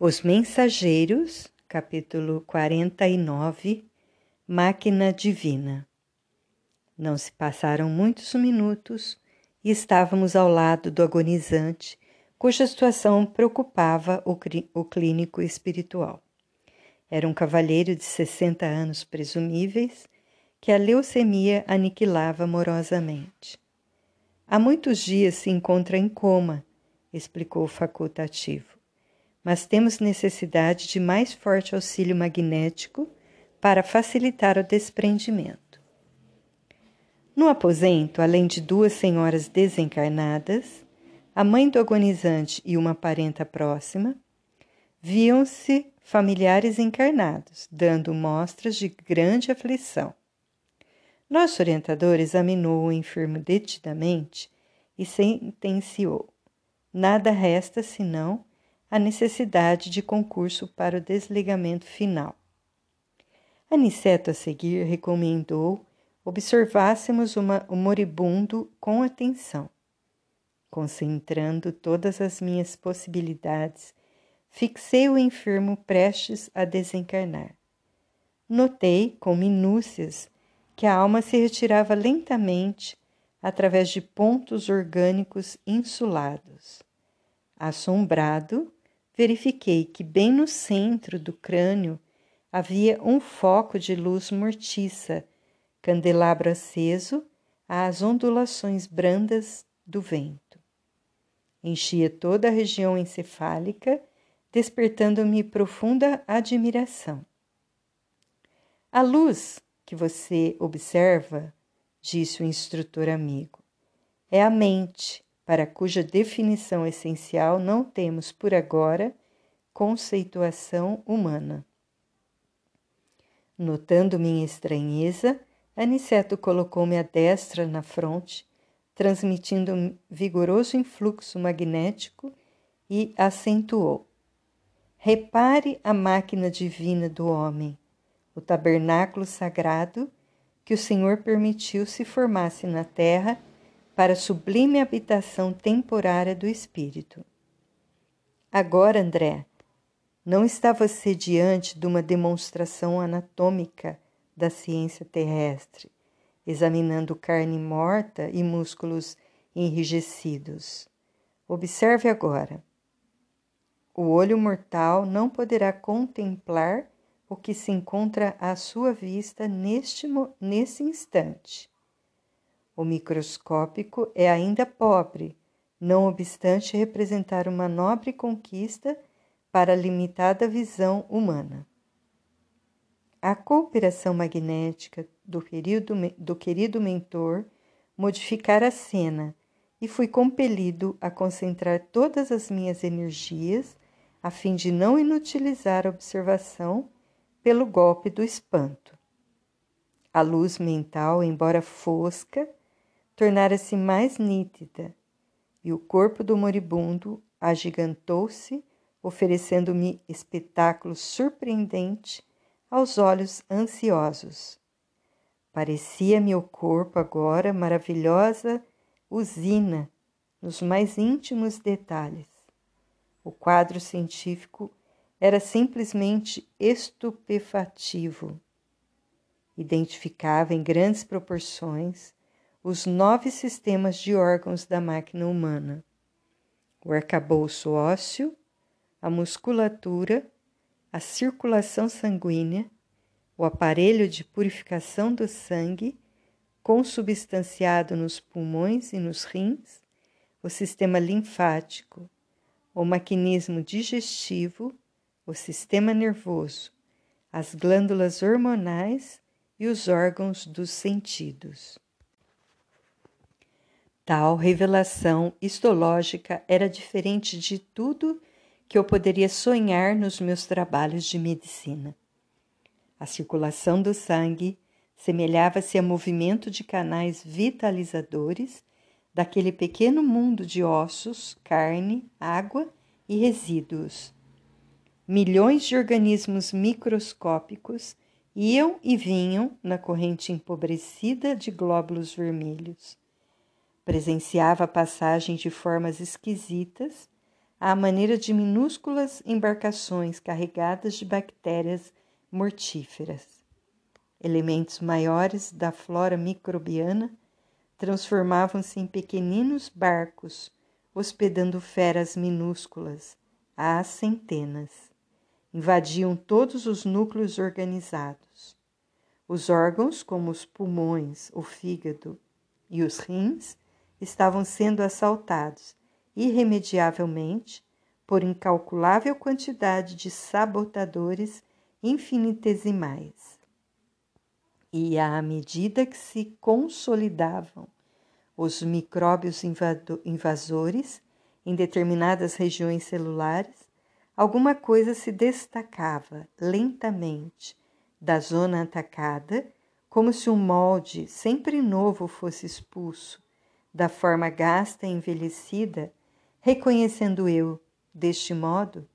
Os Mensageiros, capítulo 49 Máquina Divina. Não se passaram muitos minutos e estávamos ao lado do agonizante, cuja situação preocupava o, o clínico espiritual. Era um cavalheiro de 60 anos presumíveis que a leucemia aniquilava amorosamente. Há muitos dias se encontra em coma, explicou o facultativo mas temos necessidade de mais forte auxílio magnético para facilitar o desprendimento. No aposento, além de duas senhoras desencarnadas, a mãe do agonizante e uma parenta próxima, viam-se familiares encarnados, dando mostras de grande aflição. Nosso orientador examinou o enfermo detidamente e sentenciou: nada resta senão a necessidade de concurso para o desligamento final. Aniceto a seguir recomendou observássemos uma, o moribundo com atenção. Concentrando todas as minhas possibilidades, fixei o enfermo prestes a desencarnar. Notei com minúcias que a alma se retirava lentamente através de pontos orgânicos insulados. Assombrado, verifiquei que bem no centro do crânio havia um foco de luz mortiça, candelabro aceso às ondulações brandas do vento. Enchia toda a região encefálica, despertando-me profunda admiração. A luz que você observa, disse o instrutor amigo, é a mente para cuja definição essencial não temos por agora conceituação humana. Notando minha estranheza, Aniceto colocou-me a destra na fronte, transmitindo um vigoroso influxo magnético e acentuou: Repare a máquina divina do homem, o tabernáculo sagrado que o Senhor permitiu se formasse na terra para a sublime habitação temporária do espírito. Agora, André, não está você diante de uma demonstração anatômica da ciência terrestre, examinando carne morta e músculos enrijecidos. Observe agora. O olho mortal não poderá contemplar o que se encontra à sua vista neste, instante. O microscópico é ainda pobre, não obstante representar uma nobre conquista para a limitada visão humana. A cooperação magnética do querido, do querido mentor modificara a cena e fui compelido a concentrar todas as minhas energias a fim de não inutilizar a observação pelo golpe do espanto. A luz mental, embora fosca, tornara-se mais nítida, e o corpo do moribundo agigantou-se, oferecendo-me espetáculo surpreendente aos olhos ansiosos. Parecia-me o corpo agora maravilhosa usina nos mais íntimos detalhes. O quadro científico era simplesmente estupefativo. Identificava em grandes proporções os nove sistemas de órgãos da máquina humana: o arcabouço ósseo, a musculatura, a circulação sanguínea, o aparelho de purificação do sangue, consubstanciado nos pulmões e nos rins, o sistema linfático, o maquinismo digestivo, o sistema nervoso, as glândulas hormonais e os órgãos dos sentidos. Tal revelação histológica era diferente de tudo que eu poderia sonhar nos meus trabalhos de medicina. A circulação do sangue semelhava-se a movimento de canais vitalizadores daquele pequeno mundo de ossos, carne, água e resíduos. Milhões de organismos microscópicos iam e vinham na corrente empobrecida de glóbulos vermelhos Presenciava a passagem de formas esquisitas, à maneira de minúsculas embarcações carregadas de bactérias mortíferas. Elementos maiores da flora microbiana transformavam-se em pequeninos barcos, hospedando feras minúsculas, às centenas. Invadiam todos os núcleos organizados. Os órgãos, como os pulmões, o fígado e os rins, estavam sendo assaltados irremediavelmente por incalculável quantidade de sabotadores infinitesimais. E à medida que se consolidavam os micróbios invasores em determinadas regiões celulares, alguma coisa se destacava lentamente da zona atacada, como se um molde sempre novo fosse expulso da forma gasta e envelhecida reconhecendo eu, deste modo,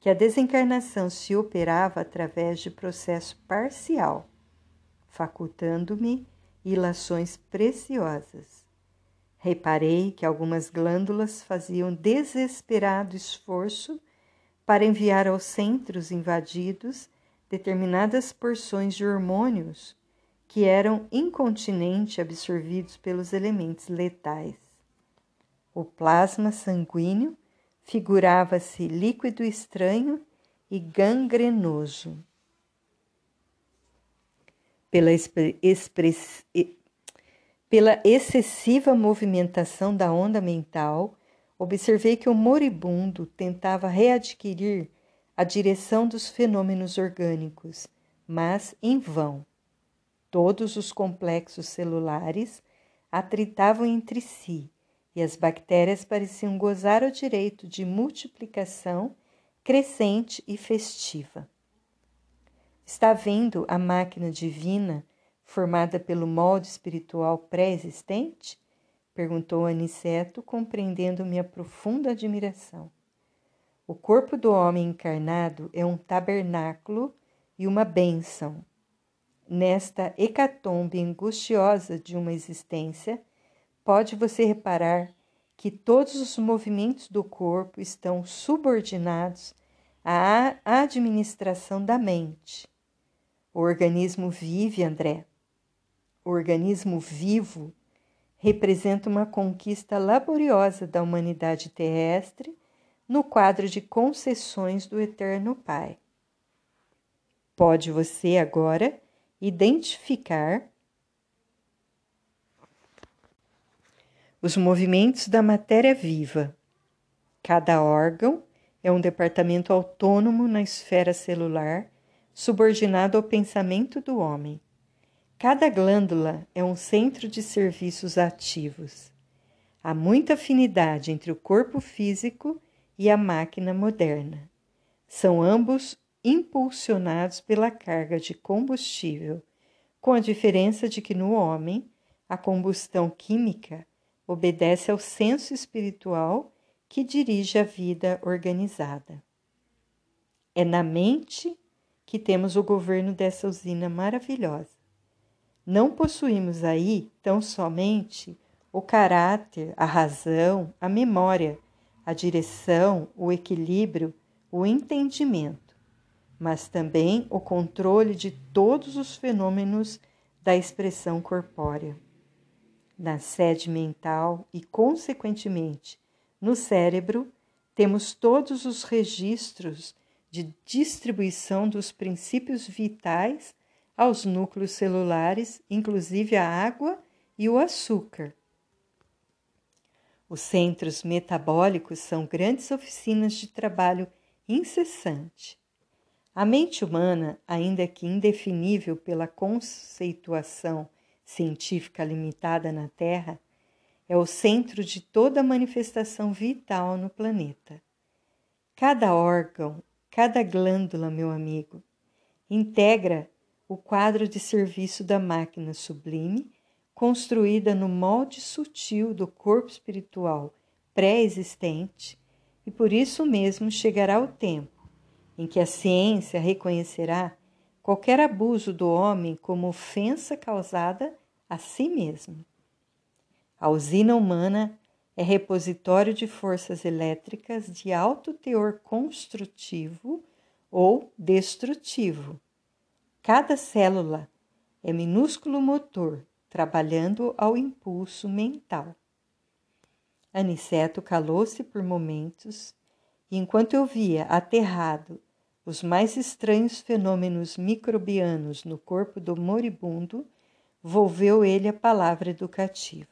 que a desencarnação se operava através de processo parcial, facultando-me ilações preciosas. Reparei que algumas glândulas faziam desesperado esforço para enviar aos centros invadidos determinadas porções de hormônios que eram incontinente absorvidos pelos elementos letais. O plasma sanguíneo figurava-se líquido estranho e gangrenoso. Pela. Pela excessiva movimentação da onda mental, observei que o moribundo tentava readquirir a direção dos fenômenos orgânicos, mas em vão. Todos os complexos celulares atritavam entre si e as bactérias pareciam gozar o direito de multiplicação crescente e festiva. Está vendo a máquina divina formada pelo molde espiritual pré-existente? perguntou Aniceto, compreendendo minha profunda admiração. O corpo do homem encarnado é um tabernáculo e uma bênção. Nesta hecatombe angustiosa de uma existência, pode você reparar que todos os movimentos do corpo estão subordinados à administração da mente. O organismo vive, André. O organismo vivo representa uma conquista laboriosa da humanidade terrestre no quadro de concessões do Eterno Pai. Pode você agora identificar os movimentos da matéria viva. Cada órgão é um departamento autônomo na esfera celular, subordinado ao pensamento do homem. Cada glândula é um centro de serviços ativos. Há muita afinidade entre o corpo físico e a máquina moderna. São ambos impulsionados pela carga de combustível, com a diferença de que no homem a combustão química obedece ao senso espiritual que dirige a vida organizada. É na mente que temos o governo dessa usina maravilhosa. Não possuímos aí tão somente o caráter, a razão, a memória, a direção, o equilíbrio, o entendimento, mas também o controle de todos os fenômenos da expressão corpórea na sede mental e, consequentemente, no cérebro, temos todos os registros de distribuição dos princípios vitais aos núcleos celulares, inclusive a água e o açúcar. Os centros metabólicos são grandes oficinas de trabalho incessante. A mente humana, ainda que indefinível pela conceituação científica limitada na Terra, é o centro de toda manifestação vital no planeta. Cada órgão, cada glândula, meu amigo, integra o quadro de serviço da máquina sublime, construída no molde sutil do corpo espiritual pré-existente, e por isso mesmo chegará o tempo em que a ciência reconhecerá qualquer abuso do homem como ofensa causada a si mesmo. A usina humana é repositório de forças elétricas de alto teor construtivo ou destrutivo. Cada célula é minúsculo motor trabalhando ao impulso mental. Aniceto calou-se por momentos e, enquanto eu via aterrado os mais estranhos fenômenos microbianos no corpo do moribundo, volveu ele a palavra educativa.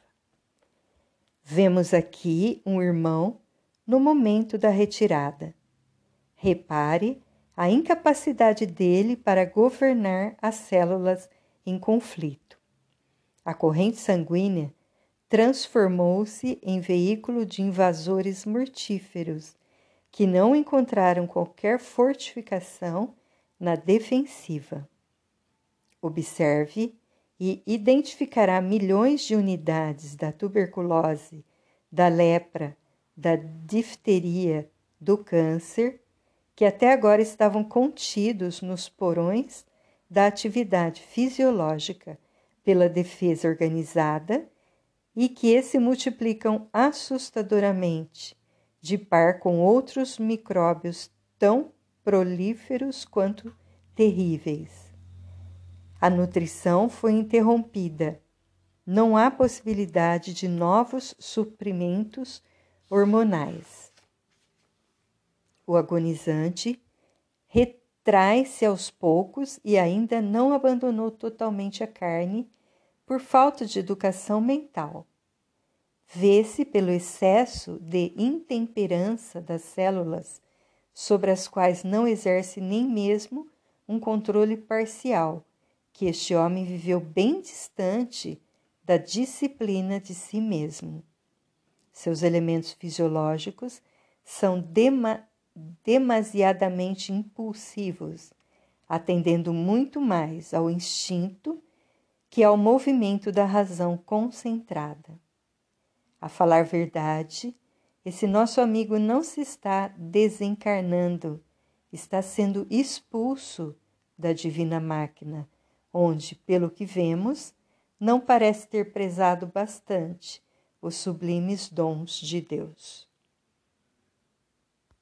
Vemos aqui um irmão no momento da retirada. Repare a incapacidade dele para governar as células em conflito. A corrente sanguínea transformou-se em veículo de invasores mortíferos que não encontraram qualquer fortificação na defensiva. Observe e identificará milhões de unidades da tuberculose, da lepra, da difteria, do câncer, que até agora estavam contidos nos porões da atividade fisiológica pela defesa organizada e que se multiplicam assustadoramente, de par com outros micróbios tão prolíferos quanto terríveis. A nutrição foi interrompida. Não há possibilidade de novos suprimentos hormonais. O agonizante retrai-se aos poucos e ainda não abandonou totalmente a carne por falta de educação mental. Vê-se pelo excesso de intemperança das células, sobre as quais não exerce nem mesmo um controle parcial que este homem viveu bem distante da disciplina de si mesmo. Seus elementos fisiológicos são dema demasiadamente impulsivos, atendendo muito mais ao instinto que ao movimento da razão concentrada. A falar verdade, esse nosso amigo não se está desencarnando, está sendo expulso da divina máquina onde, pelo que vemos, não parece ter prezado bastante os sublimes dons de Deus.